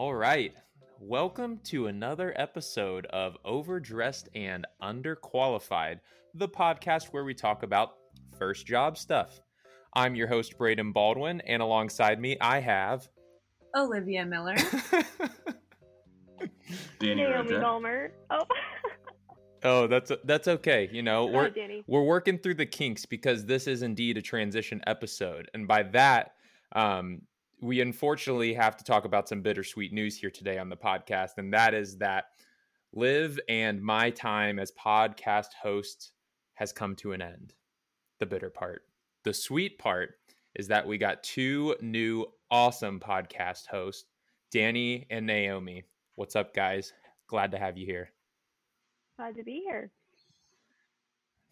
All right. Welcome to another episode of Overdressed and Underqualified, the podcast where we talk about first job stuff. I'm your host, Braden Baldwin, and alongside me, I have Olivia Miller. Danny Naomi Roja. Oh, Oh, that's that's okay. You know, we're Danny. we're working through the kinks because this is indeed a transition episode, and by that, um, we unfortunately have to talk about some bittersweet news here today on the podcast, and that is that Live and my time as podcast host has come to an end. The bitter part. The sweet part is that we got two new awesome podcast hosts, Danny and Naomi. What's up, guys? Glad to have you here. Glad to be here.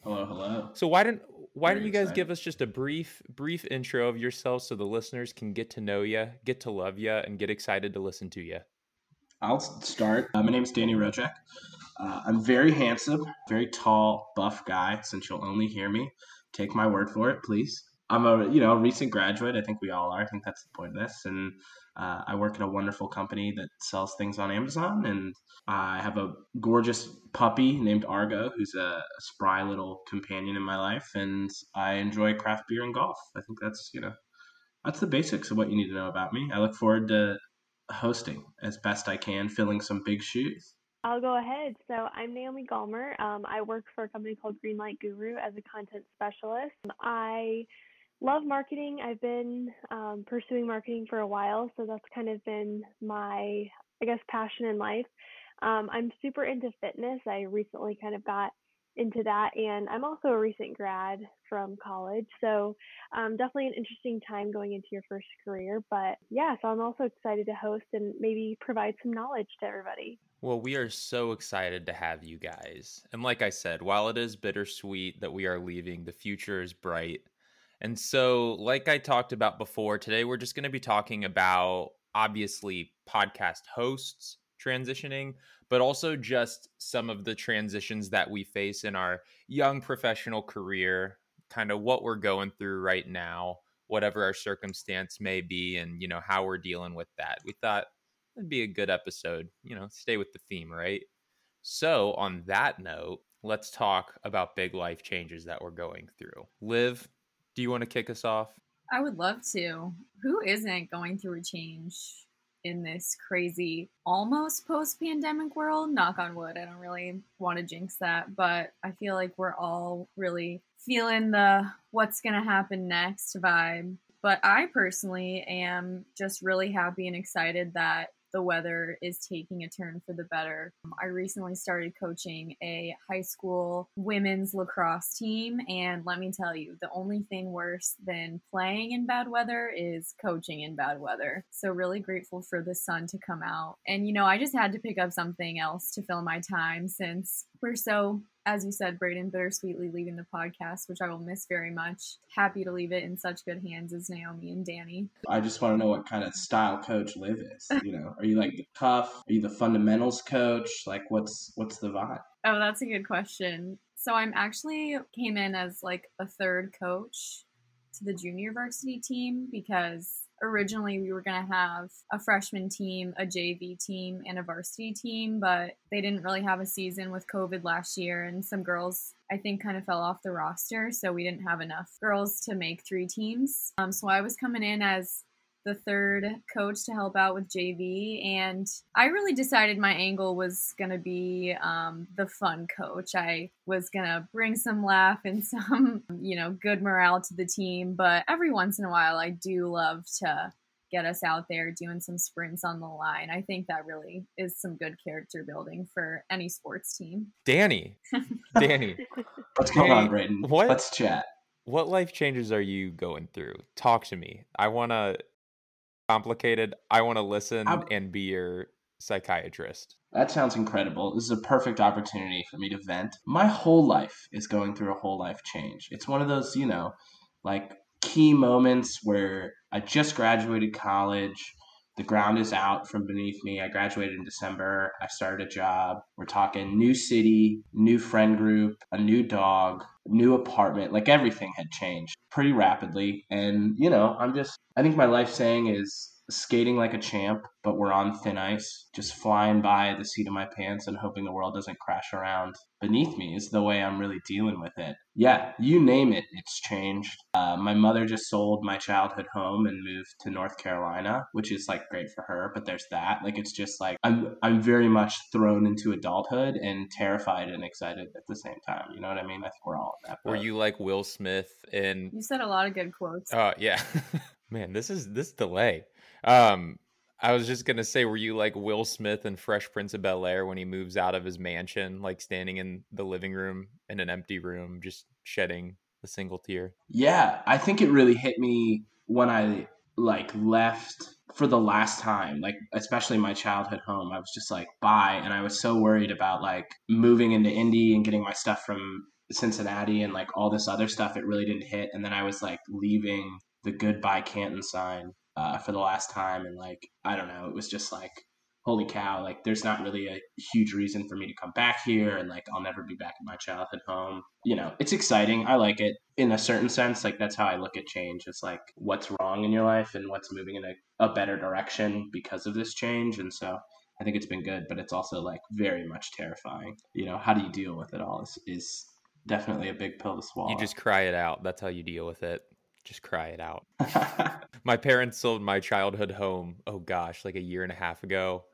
Hello, hello. So why didn't why don't you guys excited. give us just a brief brief intro of yourselves so the listeners can get to know you, get to love you, and get excited to listen to you? I'll start. Uh, my is Danny Rojek. Uh, I'm very handsome, very tall, buff guy. Since you'll only hear me, take my word for it, please. I'm a you know recent graduate. I think we all are. I think that's the point of this. And uh, I work at a wonderful company that sells things on Amazon. And I have a gorgeous puppy named Argo, who's a, spry little companion in my life. And I enjoy craft beer and golf. I think that's you know that's the basics of what you need to know about me. I look forward to hosting as best I can, filling some big shoes. I'll go ahead. So I'm Naomi Gallmer. Um, I work for a company called Greenlight Guru as a content specialist. I love marketing. I've been um, pursuing marketing for a while, so that's kind of been my, I guess, passion in life. Um, I'm super into fitness. I recently kind of got into that, and I'm also a recent grad from college, so um, definitely an interesting time going into your first career. But yeah, so I'm also excited to host and maybe provide some knowledge to everybody. Well, we are so excited to have you guys. And like I said, while it is bittersweet that we are leaving, the future is bright. And so, like I talked about before, today we're just going to be talking about obviously podcast hosts transitioning, but also just some of the transitions that we face in our young professional career, kind of what we're going through right now, whatever our circumstance may be, and, you know, how we're dealing with that. We thought it'd be a good episode. You know, stay with the theme, right? So, on that note, let's talk about big life changes that we're going through. Liv, do you want to kick us off? I would love to. Who isn't going through a change in this crazy, almost post pandemic world? Knock on wood. I don't really want to jinx that, but I feel like we're all really feeling the what's going to happen next vibe. But I personally am just really happy and excited that the weather is taking a turn for the better. I recently started coaching a high school women's lacrosse team, and let me tell you, the only thing worse than playing in bad weather is coaching in bad weather. So, really grateful for the sun to come out. And, you know, I just had to pick up something else to fill my time since we're so as you said, Braden, bittersweetly leaving the podcast, which I will miss very much. Happy to leave it in such good hands as Naomi and Danny. I just want to know what kind of style coach Liv is. You know, are you like the tough? Are you the fundamentals coach? Like, what's what's the vibe? Oh, that's a good question. So I'm actually came in as like a third coach to the junior varsity team because originally we were going to have a freshman team, a JV team, and a varsity team, but they didn't really have a season with COVID last year, and some girls I think kind of fell off the roster, so we didn't have enough girls to make three teams. Um, so I was coming in as the third coach to help out with JV. And I really decided my angle was going to be um, the fun coach. I was going to bring some laugh and some, you know, good morale to the team. But every once in a while, I do love to get us out there doing some sprints on the line. I think that really is some good character building for any sports team. Danny, Danny, What's going on, Braden? what- Let's chat. what life changes are you going through? Talk to me. I want to complicated. I want to listen I'm- and be your psychiatrist. That sounds incredible. This is a perfect opportunity for me to vent. My whole life is going through a whole life change. It's one of those, you know, like key moments where I just graduated college. The ground is out from beneath me. I graduated in December. I started a job. We're talking new city, new friend group, a new dog, new apartment. Like everything had changed pretty rapidly. And, you know, I'm just, I think my life saying is skating like a champ, but we're on thin ice, just flying by the seat of my pants and hoping the world doesn't crash around beneath me is the way I'm really dealing with it. Yeah, you name it, it's changed. Uh, my mother just sold my childhood home and moved to North Carolina, which is like great for her, but there's that. Like it's just like I'm I'm very much thrown into adulthood and terrified and excited at the same time. You know what I mean? I think we're all in that. Point. Were you like Will Smith and You said a lot of good quotes. Oh, uh, yeah. Man, this is this delay. Um, I was just gonna say, were you like Will Smith in Fresh Prince of Bel Air when he moves out of his mansion, like standing in the living room in an empty room, just shedding a single tear? Yeah, I think it really hit me when I like left for the last time, like especially my childhood home. I was just like, bye, and I was so worried about like moving into Indy and getting my stuff from Cincinnati and like all this other stuff. It really didn't hit, and then I was like leaving the goodbye Canton sign uh, for the last time, and like I don't know, it was just like holy cow, like there's not really a huge reason for me to come back here, and like I'll never be back in my childhood home. You know, it's exciting. I like it in a certain sense. Like that's how I look at change. It's like what's wrong in your life and what's moving in a, a better direction because of this change, and so. I think it's been good, but it's also like very much terrifying. You know, how do you deal with it all is, is definitely a big pill to swallow. You just cry it out. That's how you deal with it just cry it out. my parents sold my childhood home, oh gosh, like a year and a half ago.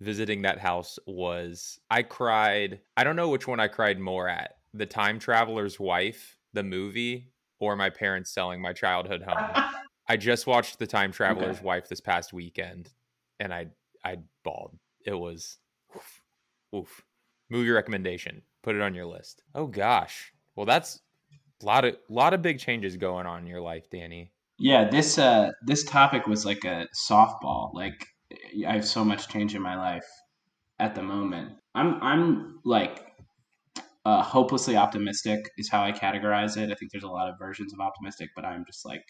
Visiting that house was, I cried. I don't know which one I cried more at The Time Traveler's Wife, the movie, or my parents selling my childhood home. I just watched The Time Traveler's okay. Wife this past weekend and I I bawled. It was oof, oof. Movie recommendation. Put it on your list. Oh gosh. Well, that's a lot of lot of big changes going on in your life, Danny. Yeah, this uh this topic was like a softball. Like I have so much change in my life at the moment. I'm I'm like uh, hopelessly optimistic is how I categorize it. I think there's a lot of versions of optimistic, but I'm just like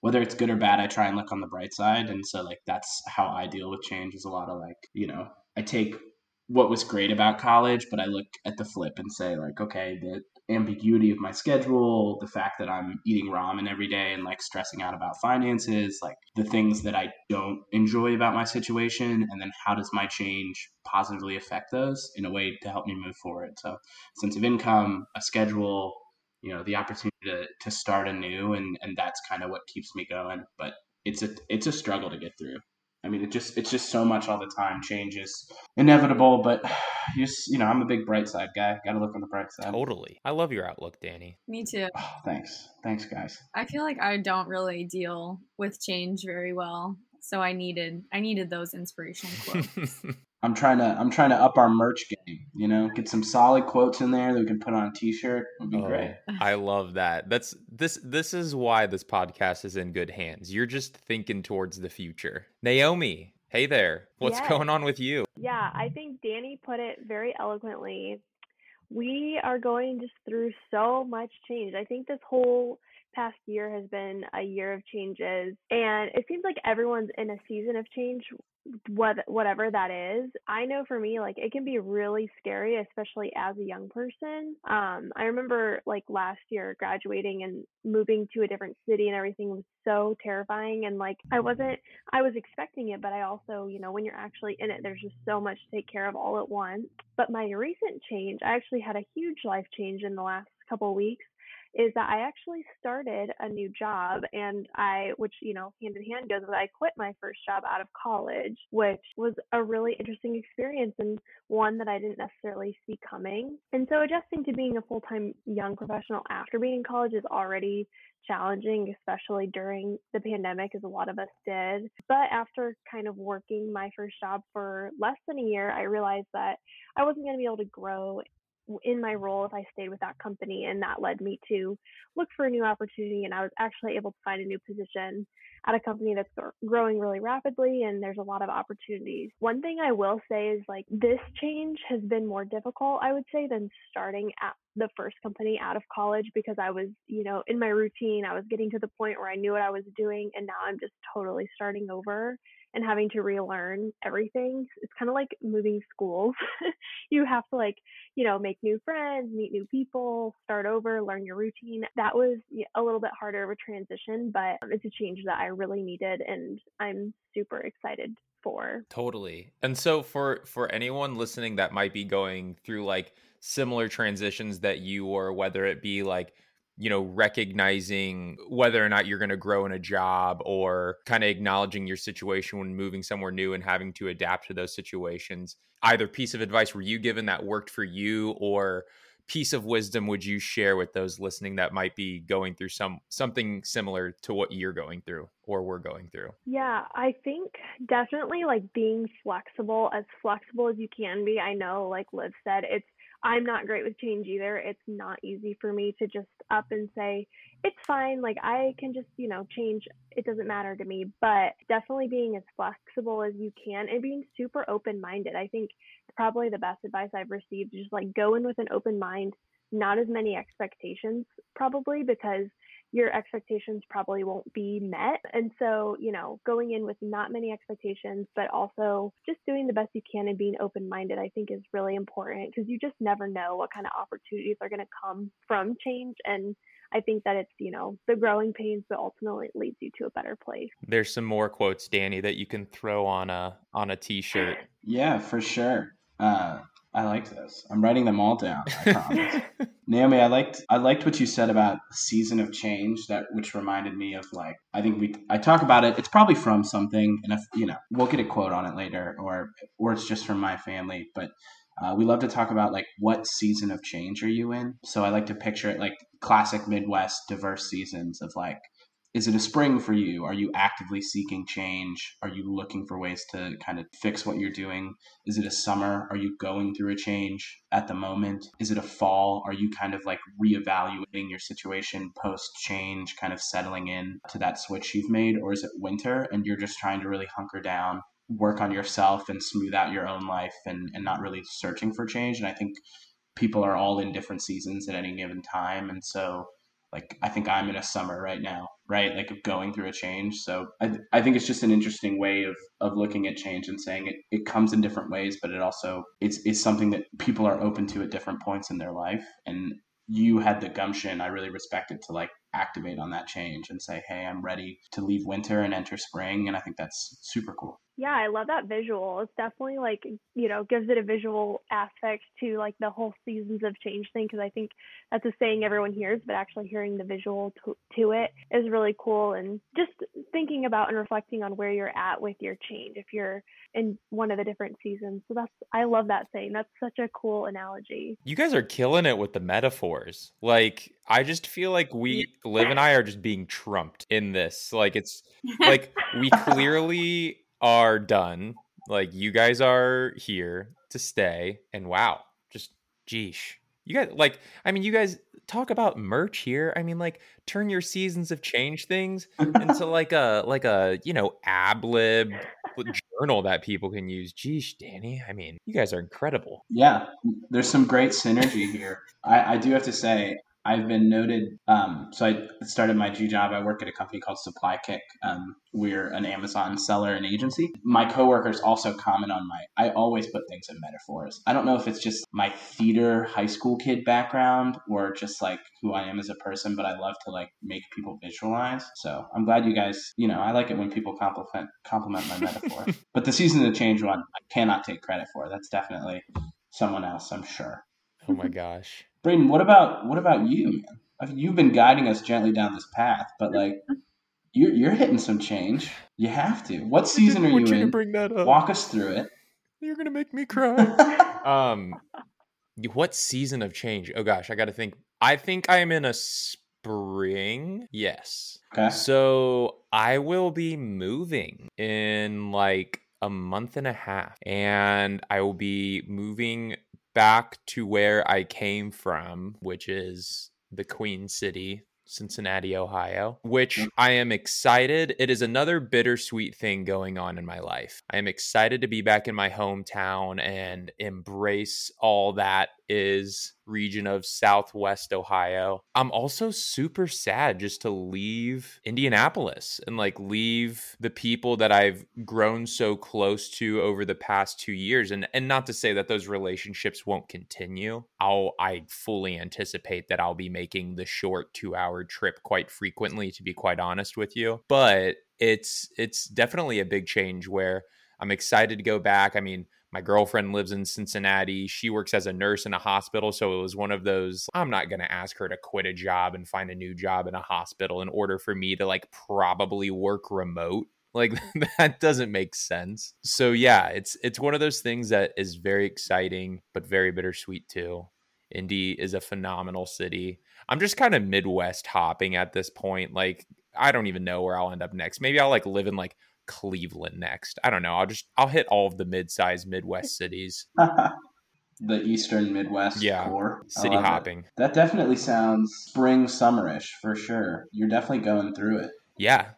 whether it's good or bad, I try and look on the bright side, and so like that's how I deal with change. Is a lot of like you know I take what was great about college, but I look at the flip and say like, okay, the ambiguity of my schedule, the fact that I'm eating ramen every day and like stressing out about finances, like the things that I don't enjoy about my situation, and then how does my change positively affect those in a way to help me move forward. So, sense of income, a schedule, you know, the opportunity to, to start anew, and and that's kind of what keeps me going. But it's a it's a struggle to get through. I mean, it just it's just so much all the time. Change is inevitable, but you just you know, I'm a big bright side guy. Got to look on the bright side. Totally. I love your outlook, Danny. Me too. Oh, thanks, thanks, guys. I feel like I don't really deal with change very well, so I needed I needed those inspirational quotes. I'm trying to I'm trying to up our merch game. You know, get some solid quotes in there that we can put on a T-shirt. Would be oh, great. I love that. That's this this is why this podcast is in good hands. You're just thinking towards the future. Naomi, hey there. What's yes. going on with you? Yeah, I think Danny put it very eloquently. We are going just through so much change. I think this whole past year has been a year of changes and it seems like everyone's in a season of change what whatever that is. I know for me like it can be really scary especially as a young person. Um i remember like last year graduating and moving to a different city and everything was so terrifying and like i wasn't i was expecting it but i also you know when you're actually in it there's just so much to take care of all at once. But my recent change i actually had a huge life change in the last couple weeks is that I actually started a new job and I, which, you know, hand in hand goes with I quit my first job out of college, which was a really interesting experience and one that I didn't necessarily see coming. And so adjusting to being a full time young professional after being in college is already challenging, especially during the pandemic, as a lot of us did. But after kind of working my first job for less than a year, I realized that I wasn't going to be able to grow in my role if I stayed with that company. And that led me to look for a new opportunity. And I was actually able to find a new position at a company that's growing really rapidly and there's a lot of opportunities. One thing I will say is like this change has been more difficult, I would say, than starting at the first company out of college because I was, you know, in my routine. I was getting to the point where I knew what I was doing and now I'm just totally starting over and having to relearn everything. It's kind of like moving schools. you have to like, you know, make new friends, meet new people, start over, learn your routine. That was a little bit harder of a transition, but it's a change that I really needed and I'm super excited for. Totally. And so for for anyone listening that might be going through like similar transitions that you or whether it be like you know, recognizing whether or not you're going to grow in a job or kind of acknowledging your situation when moving somewhere new and having to adapt to those situations. Either piece of advice were you given that worked for you or piece of wisdom would you share with those listening that might be going through some something similar to what you're going through or we're going through? Yeah, I think definitely like being flexible as flexible as you can be. I know like Liv said it's I'm not great with change either. It's not easy for me to just up and say, it's fine. Like, I can just, you know, change. It doesn't matter to me. But definitely being as flexible as you can and being super open minded. I think probably the best advice I've received is just like go in with an open mind, not as many expectations, probably, because your expectations probably won't be met. And so, you know, going in with not many expectations, but also just doing the best you can and being open minded, I think is really important because you just never know what kind of opportunities are going to come from change. And I think that it's, you know, the growing pains, but ultimately it leads you to a better place. There's some more quotes, Danny, that you can throw on a on a t-shirt. Yeah, for sure. Uh, I like this. I'm writing them all down. I promise. Naomi, I liked I liked what you said about season of change. That which reminded me of like I think we I talk about it. It's probably from something, and if you know, we'll get a quote on it later, or or it's just from my family. But uh, we love to talk about like what season of change are you in. So I like to picture it like classic Midwest diverse seasons of like is it a spring for you? Are you actively seeking change? Are you looking for ways to kind of fix what you're doing? Is it a summer? Are you going through a change at the moment? Is it a fall? Are you kind of like reevaluating your situation post change, kind of settling in to that switch you've made? Or is it winter and you're just trying to really hunker down, work on yourself and smooth out your own life and, and not really searching for change? And I think people are all in different seasons at any given time. And so like I think I'm in a summer right now, right? Like going through a change. So I, I think it's just an interesting way of, of looking at change and saying it, it comes in different ways, but it also it's it's something that people are open to at different points in their life. And you had the gumption, I really respect it to like activate on that change and say, Hey, I'm ready to leave winter and enter spring and I think that's super cool. Yeah, I love that visual. It's definitely like, you know, gives it a visual aspect to like the whole seasons of change thing because I think that's a saying everyone hears, but actually hearing the visual to, to it is really cool. And just thinking about and reflecting on where you're at with your change if you're in one of the different seasons. So that's, I love that saying. That's such a cool analogy. You guys are killing it with the metaphors. Like, I just feel like we, Liv and I, are just being trumped in this. Like, it's like we clearly are done. Like you guys are here to stay, and wow, just geesh. You guys like, I mean, you guys talk about merch here. I mean, like, turn your seasons of change things into like a like a you know ab lib journal that people can use. Geesh, Danny. I mean, you guys are incredible. Yeah, there's some great synergy here. I, I do have to say, I've been noted. Um, so I started my G job. I work at a company called SupplyKick. Um, we're an Amazon seller and agency. My coworkers also comment on my. I always put things in metaphors. I don't know if it's just my theater high school kid background or just like who I am as a person, but I love to like make people visualize. So I'm glad you guys. You know, I like it when people compliment compliment my metaphor. but the season of change one, I cannot take credit for. That's definitely someone else. I'm sure. Oh my gosh. Braden, what about what about you, man? I mean, you've been guiding us gently down this path, but like you're you're hitting some change. You have to. What season are you, you in? bring that up. Walk us through it. You're gonna make me cry. um, what season of change? Oh gosh, I got to think. I think I am in a spring. Yes. Okay. So I will be moving in like a month and a half, and I will be moving back to where I came from, which is the Queen City, Cincinnati, Ohio, which mm. I am excited. It is another bittersweet thing going on in my life. I am excited to be back in my hometown and embrace all that is region of southwest Ohio. I'm also super sad just to leave Indianapolis and like leave the people that I've grown so close to over the past 2 years and and not to say that those relationships won't continue. I'll I fully anticipate that I'll be making the short 2-hour trip quite frequently to be quite honest with you. But it's it's definitely a big change where I'm excited to go back. I mean, my girlfriend lives in Cincinnati. She works as a nurse in a hospital. So it was one of those I'm not going to ask her to quit a job and find a new job in a hospital in order for me to like probably work remote. Like that doesn't make sense. So yeah, it's it's one of those things that is very exciting but very bittersweet too. Indy is a phenomenal city. I'm just kind of Midwest hopping at this point. Like I don't even know where I'll end up next. Maybe I'll like live in like Cleveland next. I don't know. I'll just I'll hit all of the mid-sized Midwest cities. the Eastern Midwest yeah. core. City hopping. It. That definitely sounds spring summerish for sure. You're definitely going through it. Yeah.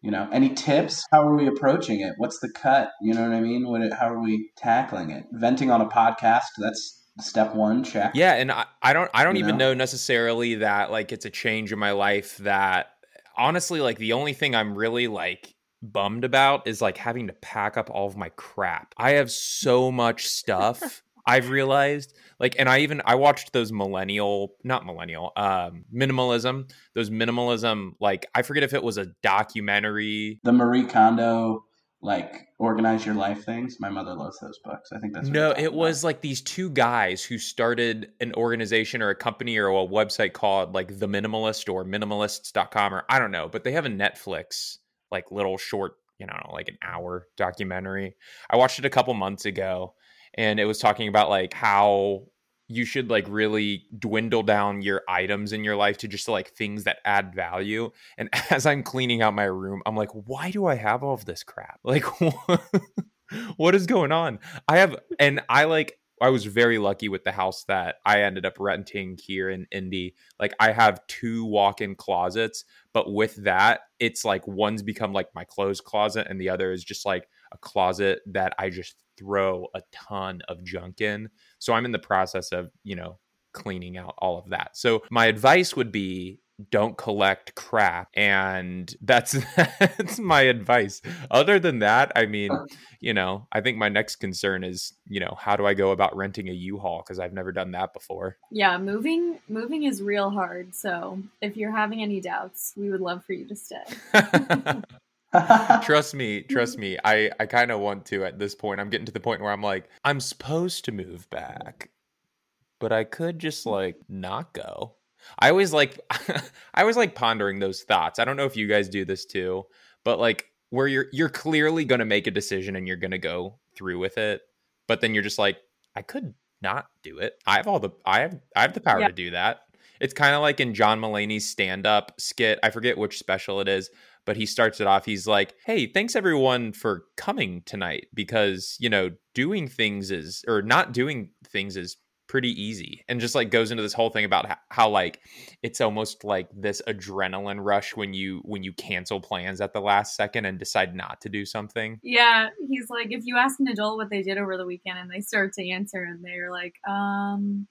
You know, any tips? How are we approaching it? What's the cut? You know what I mean? What? How are we tackling it? Venting on a podcast. That's step one. Check. Yeah, and I, I don't I don't you even know? know necessarily that like it's a change in my life that honestly like the only thing I'm really like bummed about is like having to pack up all of my crap. I have so much stuff. I've realized like and I even I watched those millennial not millennial um minimalism those minimalism like I forget if it was a documentary the Marie Kondo like organize your life things my mother loves those books i think that's no it was like these two guys who started an organization or a company or a website called like the minimalist or minimalists.com or i don't know but they have a netflix like little short, you know, like an hour documentary. I watched it a couple months ago and it was talking about like how you should like really dwindle down your items in your life to just like things that add value. And as I'm cleaning out my room, I'm like, why do I have all of this crap? Like, what is going on? I have, and I like, I was very lucky with the house that I ended up renting here in Indy. Like I have two walk-in closets, but with that, it's like one's become like my clothes closet and the other is just like a closet that I just throw a ton of junk in. So I'm in the process of, you know, cleaning out all of that. So my advice would be don't collect crap and that's that's my advice. Other than that i mean uh. you know i think my next concern is you know how do i go about renting a u-haul? Because i've never done that before. Yeah moving moving is real hard so if you're having any doubts we would love for you to stay. Trust me trust mm-hmm. me i i kind of want to at this point. I'm getting to the point where i'm like i'm supposed to move back but i could just mm. like not go I always like I always like pondering those thoughts. I don't know if you guys do this too, but like where you're you're clearly going to make a decision and you're going to go through with it, but then you're just like I could not do it. I have all the I have I have the power yeah. to do that. It's kind of like in John Mulaney's stand-up skit. I forget which special it is, but he starts it off. He's like, "Hey, thanks everyone for coming tonight because, you know, doing things is or not doing things is pretty easy and just like goes into this whole thing about how, how, like it's almost like this adrenaline rush when you when you cancel plans at the last second and decide not to do something. Yeah he's like if you ask an adult what they did over the weekend and they start to answer and they're like um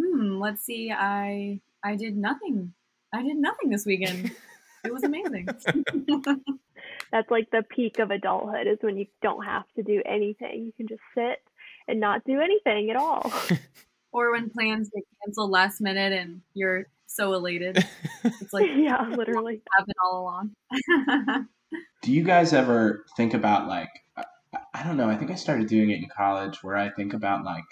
hmm let's see i i did nothing. I did nothing this weekend. It was amazing. That's like the peak of adulthood is when you don't have to do anything. You can just sit and not do anything at all. or when plans get canceled last minute and you're so elated. It's like yeah, literally happened all along. do you guys ever think about like I don't know, I think I started doing it in college where I think about like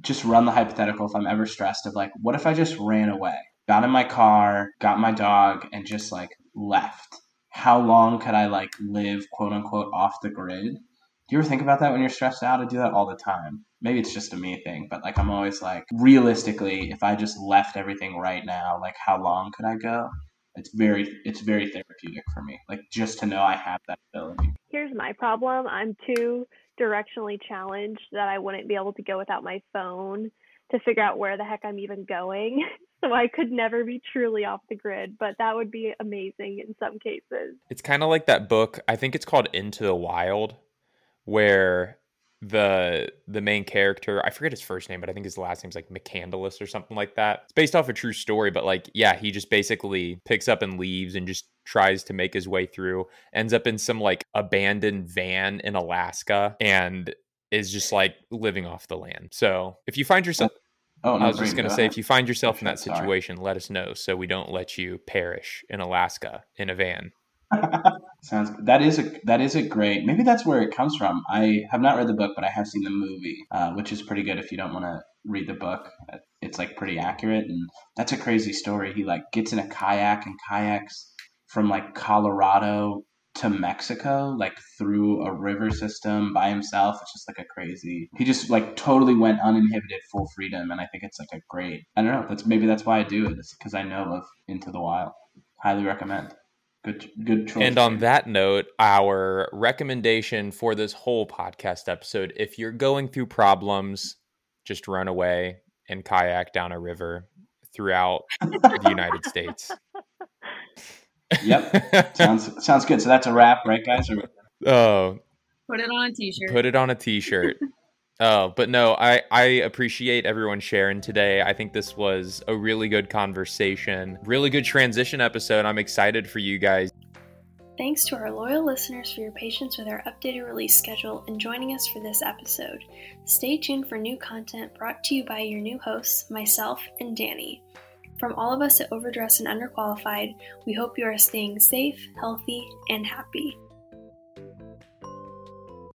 just run the hypothetical if I'm ever stressed of like what if I just ran away? Got in my car, got my dog and just like left. How long could I like live quote unquote off the grid? Do you ever think about that when you're stressed out? I do that all the time. Maybe it's just a me thing, but like I'm always like, realistically, if I just left everything right now, like how long could I go? It's very, it's very therapeutic for me. Like just to know I have that ability. Here's my problem. I'm too directionally challenged that I wouldn't be able to go without my phone to figure out where the heck I'm even going. so I could never be truly off the grid, but that would be amazing in some cases. It's kind of like that book, I think it's called Into the Wild where the the main character. I forget his first name, but I think his last name's like McCandless or something like that. It's based off a true story, but like yeah, he just basically picks up and leaves and just tries to make his way through. Ends up in some like abandoned van in Alaska and is just like living off the land. So if you find yourself Oh, oh no, I was just going to say, if you find yourself in that Sorry. situation, let us know so we don't let you perish in Alaska in a van. Sounds that is a that is a great. Maybe that's where it comes from. I have not read the book, but I have seen the movie, uh, which is pretty good. If you don't want to read the book, it's like pretty accurate, and that's a crazy story. He like gets in a kayak and kayaks from like Colorado to Mexico, like through a river system by himself. It's just like a crazy. He just like totally went uninhibited, full freedom, and I think it's like a great. I don't know. That's maybe that's why I do it. Because I know of Into the Wild. Highly recommend. Good, good choice. And on that note, our recommendation for this whole podcast episode if you're going through problems, just run away and kayak down a river throughout the United States. Yep. sounds sounds good. So that's a wrap, right, guys? Oh, Put it on a t-shirt. put it on a t-shirt. Oh, but no, I I appreciate everyone sharing today. I think this was a really good conversation, really good transition episode. I'm excited for you guys. Thanks to our loyal listeners for your patience with our updated release schedule and joining us for this episode. Stay tuned for new content brought to you by your new hosts, myself and Danny. From all of us at Overdressed and Underqualified, we hope you are staying safe, healthy, and happy.